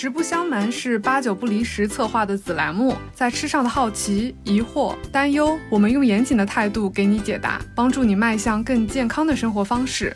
实不相瞒是八九不离十策划的子栏目，在吃上的好奇、疑惑、担忧，我们用严谨的态度给你解答，帮助你迈向更健康的生活方式。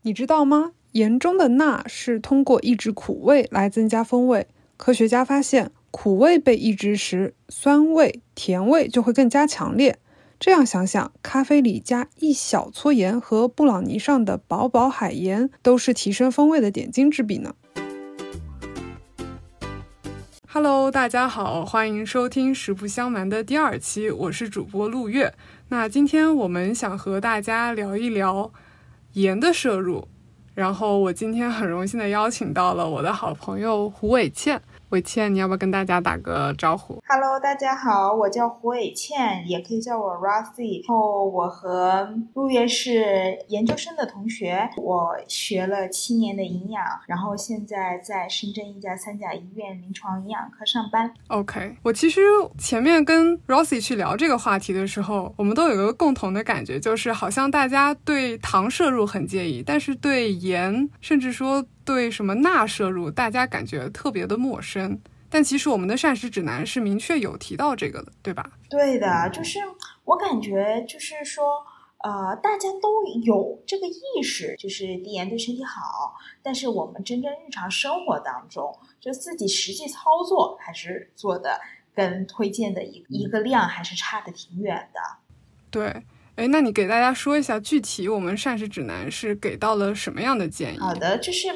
你知道吗？盐中的钠是通过抑制苦味来增加风味。科学家发现，苦味被抑制时，酸味、甜味就会更加强烈。这样想想，咖啡里加一小撮盐和布朗尼上的薄薄海盐，都是提升风味的点睛之笔呢。Hello，大家好，欢迎收听《实不相瞒》的第二期，我是主播陆月。那今天我们想和大家聊一聊盐的摄入，然后我今天很荣幸的邀请到了我的好朋友胡伟倩。伟倩，你要不要跟大家打个招呼？Hello，大家好，我叫胡伟倩，也可以叫我 Rosie。然后我和陆月是研究生的同学，我学了七年的营养，然后现在在深圳一家三甲医院临床营养科上班。OK，我其实前面跟 Rosie 去聊这个话题的时候，我们都有一个共同的感觉，就是好像大家对糖摄入很介意，但是对盐，甚至说。对什么钠摄入，大家感觉特别的陌生，但其实我们的膳食指南是明确有提到这个的，对吧？对的，就是我感觉就是说，呃，大家都有这个意识，就是低盐对身体好，但是我们真正日常生活当中，就自己实际操作还是做的跟推荐的一一个量还是差的挺远的。对。哎，那你给大家说一下具体我们膳食指南是给到了什么样的建议？好的，就是，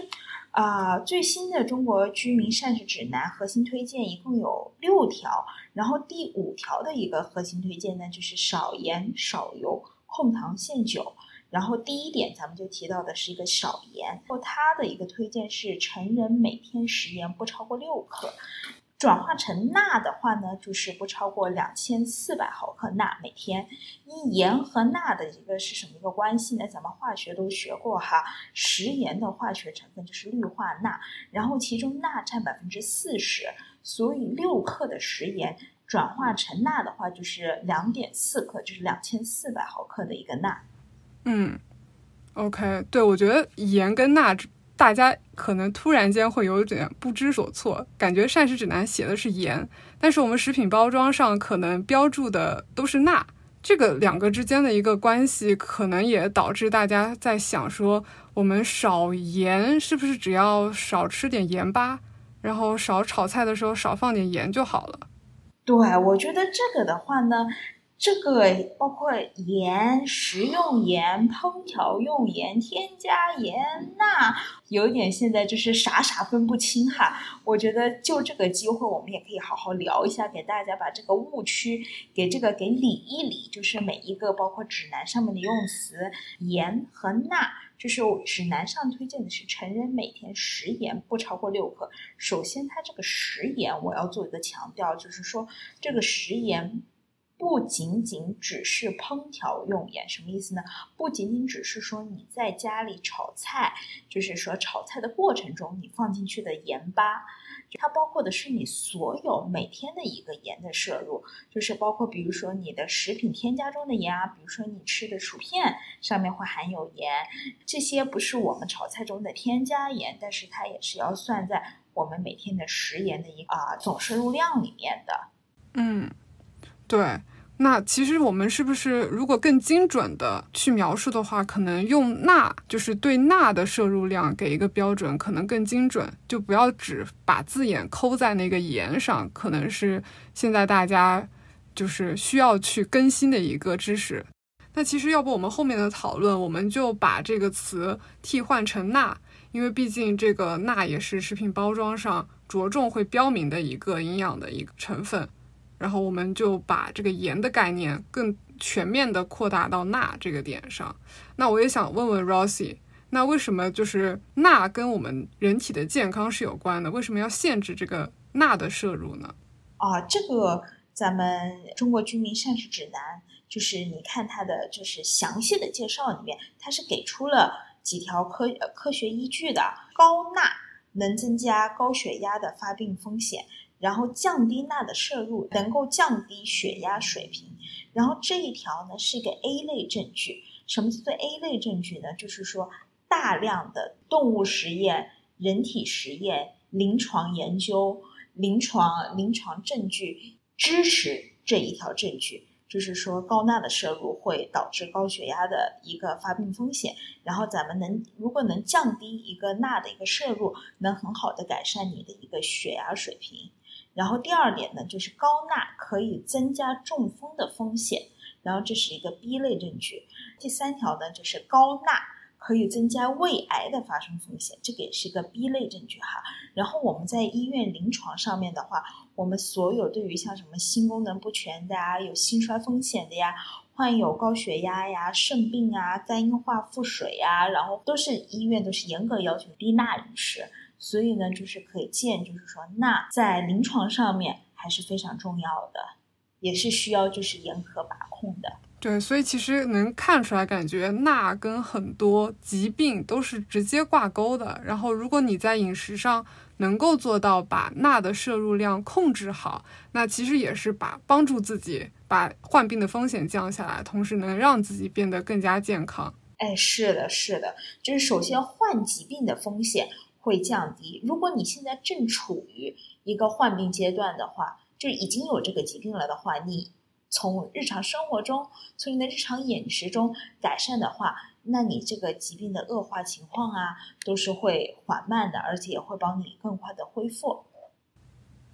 啊，最新的中国居民膳食指南核心推荐一共有六条，然后第五条的一个核心推荐呢，就是少盐少油控糖限酒。然后第一点咱们就提到的是一个少盐，然后它的一个推荐是成人每天食盐不超过六克。转化成钠的话呢，就是不超过两千四百毫克钠每天。一盐和钠的一个是什么一个关系呢？咱们化学都学过哈，食盐的化学成分就是氯化钠，然后其中钠占百分之四十，所以六克的食盐转化成钠的话就是两点四克，就是两千四百毫克的一个钠。嗯，OK，对我觉得盐跟钠。大家可能突然间会有点不知所措，感觉膳食指南写的是盐，但是我们食品包装上可能标注的都是钠，这个两个之间的一个关系，可能也导致大家在想说，我们少盐是不是只要少吃点盐巴，然后少炒菜的时候少放点盐就好了？对，我觉得这个的话呢。这个包括盐、食用盐、烹调用盐、添加盐，钠，有点现在就是啥啥分不清哈。我觉得就这个机会，我们也可以好好聊一下，给大家把这个误区给这个给理一理。就是每一个包括指南上面的用词，盐和钠，就是指南上推荐的是成人每天食盐不超过六克。首先，它这个食盐我要做一个强调，就是说这个食盐。不仅仅只是烹调用盐，什么意思呢？不仅仅只是说你在家里炒菜，就是说炒菜的过程中你放进去的盐巴，它包括的是你所有每天的一个盐的摄入，就是包括比如说你的食品添加中的盐啊，比如说你吃的薯片上面会含有盐，这些不是我们炒菜中的添加盐，但是它也是要算在我们每天的食盐的一个啊总摄入量里面的。嗯。对，那其实我们是不是如果更精准的去描述的话，可能用钠，就是对钠的摄入量给一个标准，可能更精准，就不要只把字眼抠在那个盐上，可能是现在大家就是需要去更新的一个知识。那其实要不我们后面的讨论，我们就把这个词替换成钠，因为毕竟这个钠也是食品包装上着重会标明的一个营养的一个成分。然后我们就把这个盐的概念更全面的扩大到钠这个点上。那我也想问问 Rosie，那为什么就是钠跟我们人体的健康是有关的？为什么要限制这个钠的摄入呢？啊，这个咱们中国居民膳食指南，就是你看它的就是详细的介绍里面，它是给出了几条科科学依据的。高钠能增加高血压的发病风险。然后降低钠的摄入，能够降低血压水平。然后这一条呢是一个 A 类证据。什么叫做 A 类证据呢？就是说大大量的动物实验、人体实验、临床研究、临床临床证据支持这一条证据。就是说，高钠的摄入会导致高血压的一个发病风险。然后，咱们能如果能降低一个钠的一个摄入，能很好的改善你的一个血压水平。然后第二点呢，就是高钠可以增加中风的风险。然后这是一个 B 类证据。第三条呢，就是高钠。可以增加胃癌的发生风险，这个也是一个 B 类证据哈。然后我们在医院临床上面的话，我们所有对于像什么心功能不全的啊，有心衰风险的呀，患有高血压呀、肾病啊、肝硬化腹水呀，然后都是医院都是严格要求低钠饮食。所以呢，就是可见，就是说钠在临床上面还是非常重要的，也是需要就是严格把控的。对，所以其实能看出来，感觉钠跟很多疾病都是直接挂钩的。然后，如果你在饮食上能够做到把钠的摄入量控制好，那其实也是把帮助自己把患病的风险降下来，同时能让自己变得更加健康。哎，是的，是的，就是首先患疾病的风险会降低。如果你现在正处于一个患病阶段的话，就已经有这个疾病了的话，你。从日常生活中，从你的日常饮食中改善的话，那你这个疾病的恶化情况啊，都是会缓慢的，而且也会帮你更快的恢复。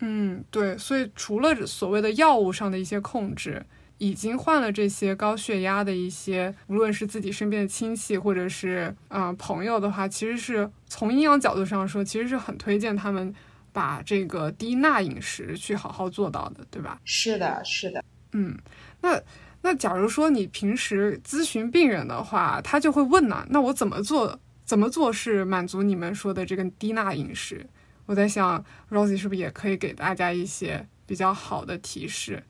嗯，对，所以除了所谓的药物上的一些控制，已经患了这些高血压的一些，无论是自己身边的亲戚或者是嗯朋友的话，其实是从营养角度上说，其实是很推荐他们把这个低钠饮食去好好做到的，对吧？是的，是的。嗯，那那假如说你平时咨询病人的话，他就会问呢，那我怎么做？怎么做是满足你们说的这个低钠饮食？我在想，Rosie 是不是也可以给大家一些比较好的提示？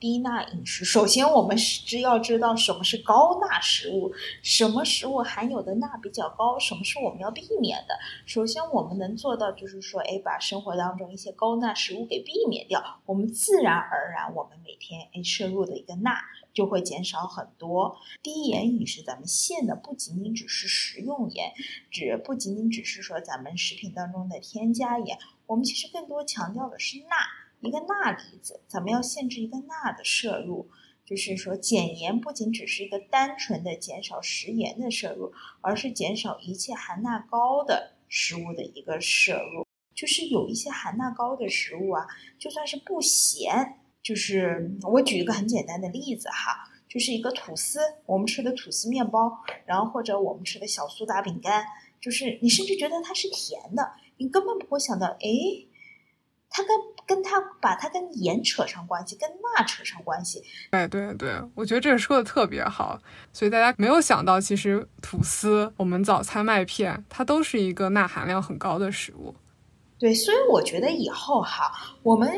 低钠饮食，首先我们是要知道什么是高钠食物，什么食物含有的钠比较高，什么是我们要避免的。首先我们能做到就是说，哎，把生活当中一些高钠食物给避免掉，我们自然而然，我们每天哎摄入的一个钠就会减少很多。低盐饮食，咱们限的不仅仅只是食用盐，只不仅仅只是说咱们食品当中的添加盐，我们其实更多强调的是钠。一个钠离子，咱们要限制一个钠的摄入，就是说减盐不仅只是一个单纯的减少食盐的摄入，而是减少一切含钠高的食物的一个摄入。就是有一些含钠高的食物啊，就算是不咸，就是我举一个很简单的例子哈，就是一个吐司，我们吃的吐司面包，然后或者我们吃的小苏打饼干，就是你甚至觉得它是甜的，你根本不会想到，哎。它跟跟它把它跟盐扯上关系，跟钠扯上关系。哎，对对，我觉得这个说的特别好。所以大家没有想到，其实吐司、我们早餐麦片，它都是一个钠含量很高的食物。对，所以我觉得以后哈，我们。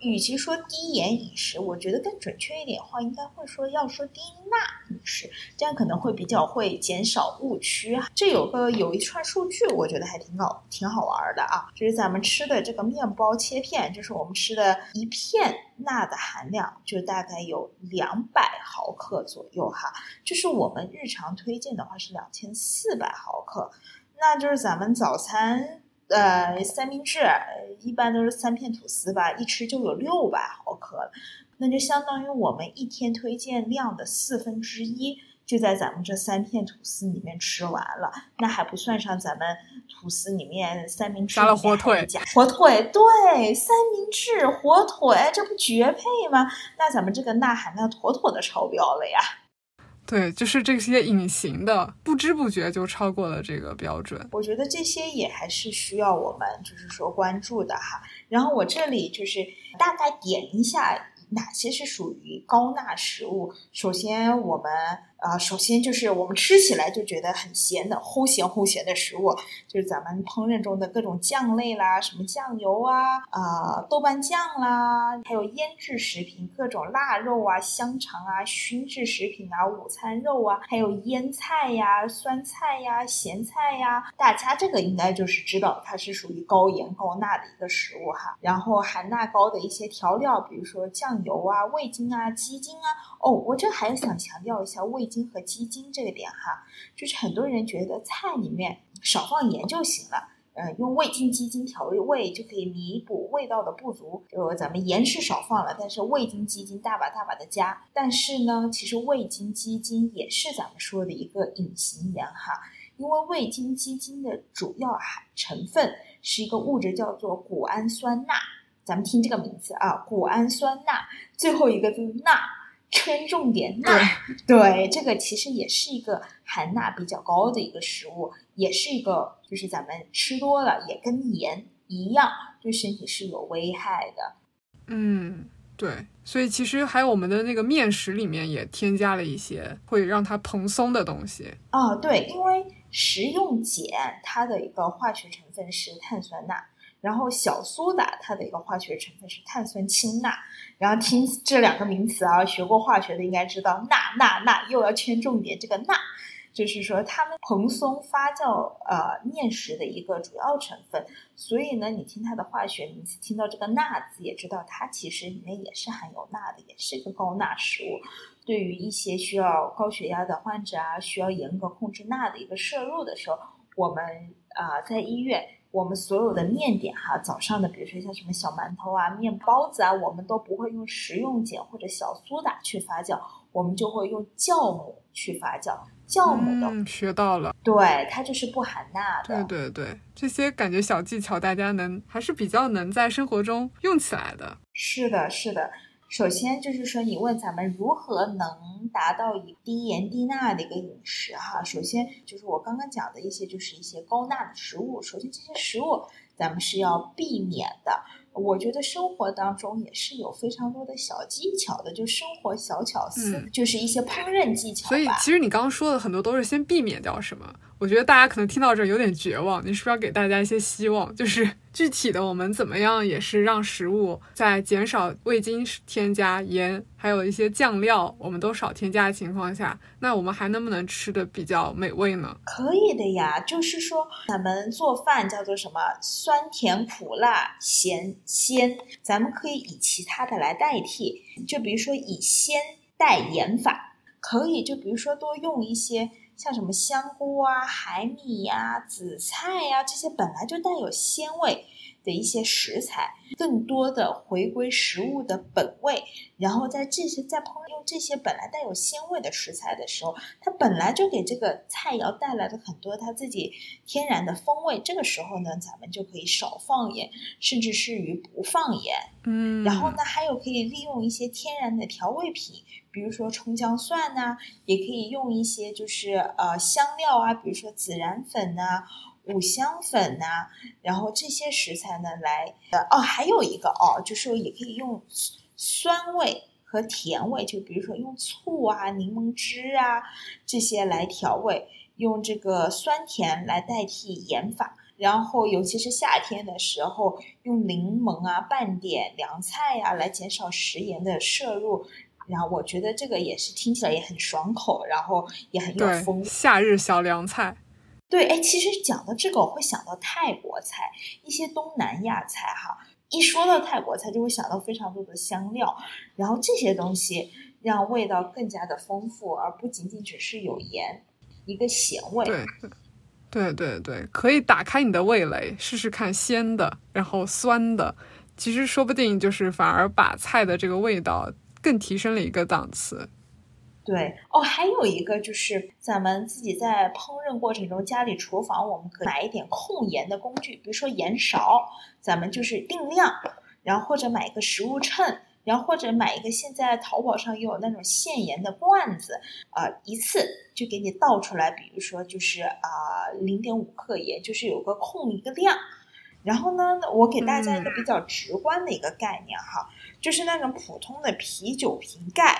与其说低盐饮食，我觉得更准确一点的话，应该会说要说低钠饮食，这样可能会比较会减少误区。这有个有一串数据，我觉得还挺好，挺好玩的啊。就是咱们吃的这个面包切片，就是我们吃的一片钠的含量，就大概有两百毫克左右哈。就是我们日常推荐的话是两千四百毫克，那就是咱们早餐。呃，三明治一般都是三片吐司吧，一吃就有六百毫克了，那就相当于我们一天推荐量的四分之一，就在咱们这三片吐司里面吃完了。那还不算上咱们吐司里面三明治加了火腿，火腿对，三明治火腿，这不绝配吗？那咱们这个钠含量妥妥的超标了呀。对，就是这些隐形的，不知不觉就超过了这个标准。我觉得这些也还是需要我们就是说关注的哈。然后我这里就是大概点一下哪些是属于高钠食物。首先我们。啊，首先就是我们吃起来就觉得很咸的，齁咸齁咸的食物，就是咱们烹饪中的各种酱类啦，什么酱油啊，啊豆瓣酱啦，还有腌制食品，各种腊肉啊、香肠啊、熏制食品啊、午餐肉啊，还有腌菜呀、酸菜呀、咸菜呀，大家这个应该就是知道它是属于高盐高钠的一个食物哈。然后含钠高的一些调料，比如说酱油啊、味精啊、鸡精啊。哦，我这还想强调一下味。精和鸡精这个点哈，就是很多人觉得菜里面少放盐就行了。呃，用味精、鸡精调味就可以弥补味道的不足。就咱们盐是少放了，但是味精、鸡精大把大把的加。但是呢，其实味精、鸡精也是咱们说的一个隐形盐哈，因为味精、鸡精的主要含成分是一个物质叫做谷氨酸钠。咱们听这个名字啊，谷氨酸钠，最后一个字钠。圈重点钠，对这个其实也是一个含钠比较高的一个食物，也是一个就是咱们吃多了也跟盐一样，对身体是有危害的。嗯，对，所以其实还有我们的那个面食里面也添加了一些会让它蓬松的东西。哦，对，因为食用碱它的一个化学成分是碳酸钠。然后小苏打它的一个化学成分是碳酸氢钠，然后听这两个名词啊，学过化学的应该知道钠钠钠又要圈重点，这个钠就是说它们蓬松发酵呃面食的一个主要成分，所以呢，你听它的化学名词，听到这个钠字也知道它其实里面也是含有钠的，也是一个高钠食物。对于一些需要高血压的患者啊，需要严格控制钠的一个摄入的时候，我们啊在医院。我们所有的面点哈，早上的比如说像什么小馒头啊、面包子啊，我们都不会用食用碱或者小苏打去发酵，我们就会用酵母去发酵。酵母的学到了，对，它就是不含钠的。对对对，这些感觉小技巧大家能还是比较能在生活中用起来的。是的，是的。首先就是说，你问咱们如何能达到以低盐低钠的一个饮食哈？首先就是我刚刚讲的一些，就是一些高钠的食物。首先这些食物咱们是要避免的。我觉得生活当中也是有非常多的小技巧的，就生活小巧思，就是一些烹饪技巧。所以其实你刚刚说的很多都是先避免掉什么。我觉得大家可能听到这有点绝望，你是不是要给大家一些希望？就是具体的，我们怎么样也是让食物在减少味精添加、盐，还有一些酱料，我们都少添加的情况下，那我们还能不能吃的比较美味呢？可以的呀，就是说咱们做饭叫做什么酸甜苦辣咸鲜，咱们可以以其他的来代替，就比如说以鲜代盐法，可以就比如说多用一些。像什么香菇啊、海米呀、紫菜呀这些本来就带有鲜味的一些食材，更多的回归食物的本味。然后在这些在烹用这些本来带有鲜味的食材的时候，它本来就给这个菜肴带来了很多它自己天然的风味。这个时候呢，咱们就可以少放盐，甚至是于不放盐。嗯，然后呢，还有可以利用一些天然的调味品。比如说葱姜蒜呐，也可以用一些就是呃香料啊，比如说孜然粉呐、五香粉呐，然后这些食材呢来呃哦，还有一个哦，就是也可以用酸味和甜味，就比如说用醋啊、柠檬汁啊这些来调味，用这个酸甜来代替盐法，然后尤其是夏天的时候，用柠檬啊拌点凉菜呀，来减少食盐的摄入。然后我觉得这个也是听起来也很爽口，然后也很有风。夏日小凉菜。对，哎，其实讲到这个，我会想到泰国菜，一些东南亚菜哈。一说到泰国菜，就会想到非常多的香料，然后这些东西让味道更加的丰富，而不仅仅只是有盐，一个咸味。对，对对对，可以打开你的味蕾，试试看鲜的，然后酸的，其实说不定就是反而把菜的这个味道。更提升了一个档次，对哦，还有一个就是咱们自己在烹饪过程中，家里厨房我们可以买一点控盐的工具，比如说盐勺，咱们就是定量，然后或者买一个食物秤，然后或者买一个现在淘宝上也有那种限盐的罐子，啊，一次就给你倒出来，比如说就是啊零点五克盐，就是有个控一个量，然后呢，我给大家一个比较直观的一个概念哈。就是那种普通的啤酒瓶盖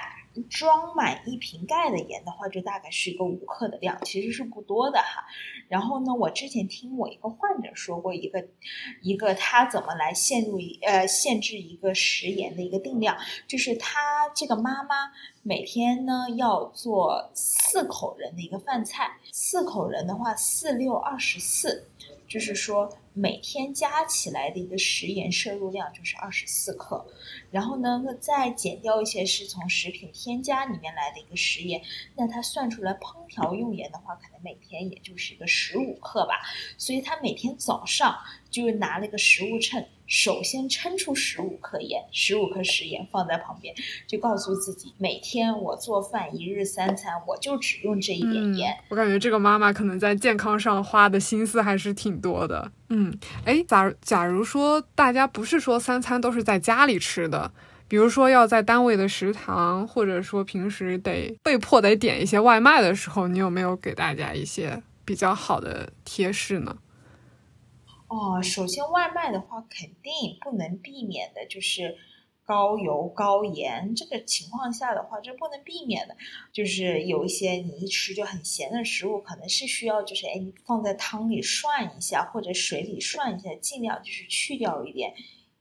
装满一瓶盖的盐的话，就大概是一个五克的量，其实是不多的哈。然后呢，我之前听我一个患者说过一个一个他怎么来陷入呃限制一个食盐的一个定量，就是他这个妈妈每天呢要做四口人的一个饭菜，四口人的话四六二十四，就是说。每天加起来的一个食盐摄入量就是二十四克，然后呢，那再减掉一些是从食品添加里面来的一个食盐，那它算出来烹调用盐的话，可能每天也就是一个十五克吧。所以他每天早上就拿了一个食物秤。首先称出十五克盐，十五克食盐放在旁边，就告诉自己每天我做饭一日三餐，我就只用这一点盐。我感觉这个妈妈可能在健康上花的心思还是挺多的。嗯，哎，假假如说大家不是说三餐都是在家里吃的，比如说要在单位的食堂，或者说平时得被迫得点一些外卖的时候，你有没有给大家一些比较好的贴士呢？哦，首先外卖的话，肯定不能避免的就是高油高盐。这个情况下的话，这不能避免的，就是有一些你一吃就很咸的食物，可能是需要就是哎，放在汤里涮一下，或者水里涮一下，尽量就是去掉一点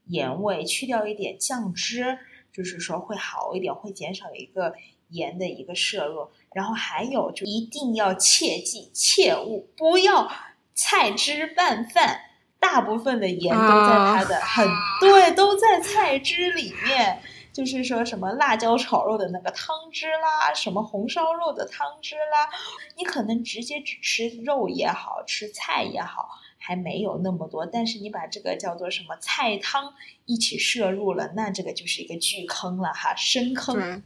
盐味，去掉一点酱汁，就是说会好一点，会减少一个盐的一个摄入。然后还有就一定要切记，切勿不要菜汁拌饭。大部分的盐都在它的很对，都在菜汁里面。就是说什么辣椒炒肉的那个汤汁啦，什么红烧肉的汤汁啦，你可能直接只吃肉也好吃菜也好，还没有那么多。但是你把这个叫做什么菜汤一起摄入了，那这个就是一个巨坑了哈，深坑。对，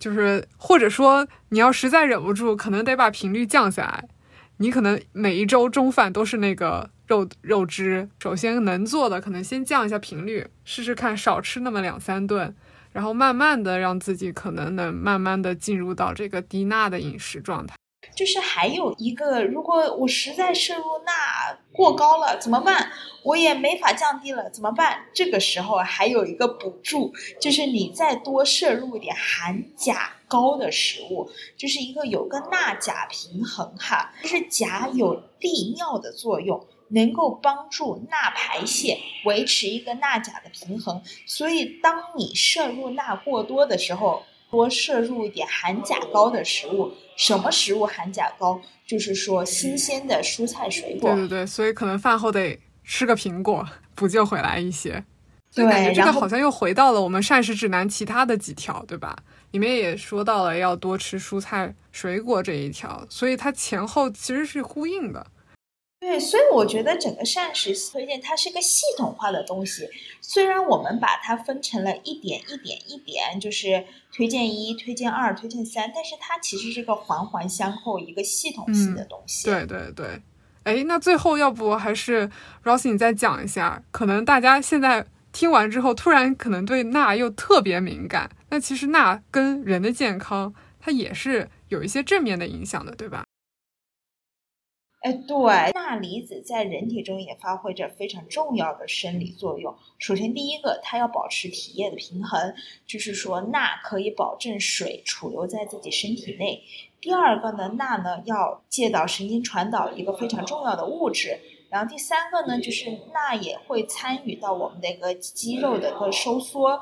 就是或者说你要实在忍不住，可能得把频率降下来。你可能每一周中饭都是那个。肉肉汁，首先能做的可能先降一下频率，试试看少吃那么两三顿，然后慢慢的让自己可能能慢慢的进入到这个低钠的饮食状态。就是还有一个，如果我实在摄入钠过高了怎么办？我也没法降低了怎么办？这个时候还有一个补助，就是你再多摄入一点含钾高的食物，就是一个有个钠钾平衡哈，就是钾有利尿的作用。能够帮助钠排泄，维持一个钠钾的平衡。所以，当你摄入钠过多的时候，多摄入一点含钾高的食物。什么食物含钾高？就是说新鲜的蔬菜水果。对对对，所以可能饭后得吃个苹果，补救回来一些。对，这个好像又回到了我们膳食指南其他的几条，对吧？里面也说到了要多吃蔬菜水果这一条，所以它前后其实是呼应的。对，所以我觉得整个膳食推荐它是个系统化的东西。虽然我们把它分成了一点一点一点，就是推荐一、推荐二、推荐三，但是它其实是个环环相扣、一个系统性的东西。对对对，哎，那最后要不还是 Rosie 你再讲一下？可能大家现在听完之后，突然可能对钠又特别敏感。那其实钠跟人的健康，它也是有一些正面的影响的，对吧？哎，对，钠离子在人体中也发挥着非常重要的生理作用。首先，第一个，它要保持体液的平衡，就是说钠可以保证水储留在自己身体内。第二个呢，钠呢要借导神经传导一个非常重要的物质。然后第三个呢，就是钠也会参与到我们的一个肌肉的一个收缩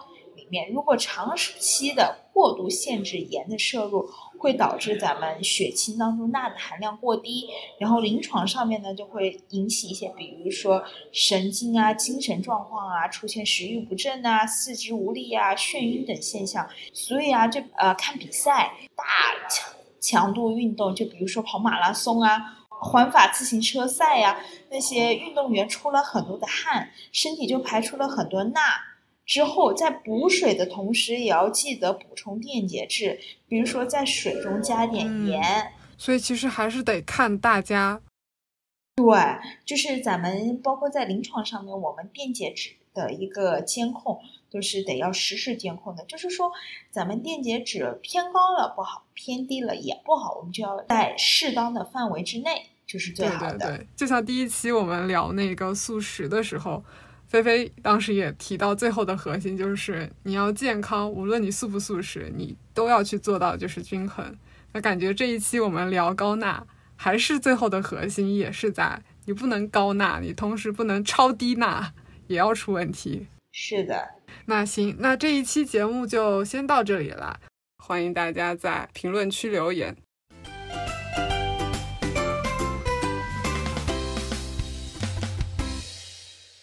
面。如果长时期的过度限制盐的摄入，会导致咱们血清当中钠的含量过低，然后临床上面呢就会引起一些，比如说神经啊、精神状况啊，出现食欲不振啊、四肢无力啊、眩晕等现象。所以啊，这呃看比赛大强强度运动，就比如说跑马拉松啊、环法自行车赛呀，那些运动员出了很多的汗，身体就排出了很多钠。之后，在补水的同时，也要记得补充电解质，比如说在水中加点盐。所以其实还是得看大家。对，就是咱们包括在临床上面，我们电解质的一个监控都是得要实时监控的。就是说，咱们电解质偏高了不好，偏低了也不好，我们就要在适当的范围之内，就是最好的。对对对，就像第一期我们聊那个素食的时候。菲菲当时也提到，最后的核心就是你要健康，无论你素不素食，你都要去做到就是均衡。那感觉这一期我们聊高钠，还是最后的核心也是在你不能高钠，你同时不能超低钠，也要出问题。是的，那行，那这一期节目就先到这里了，欢迎大家在评论区留言。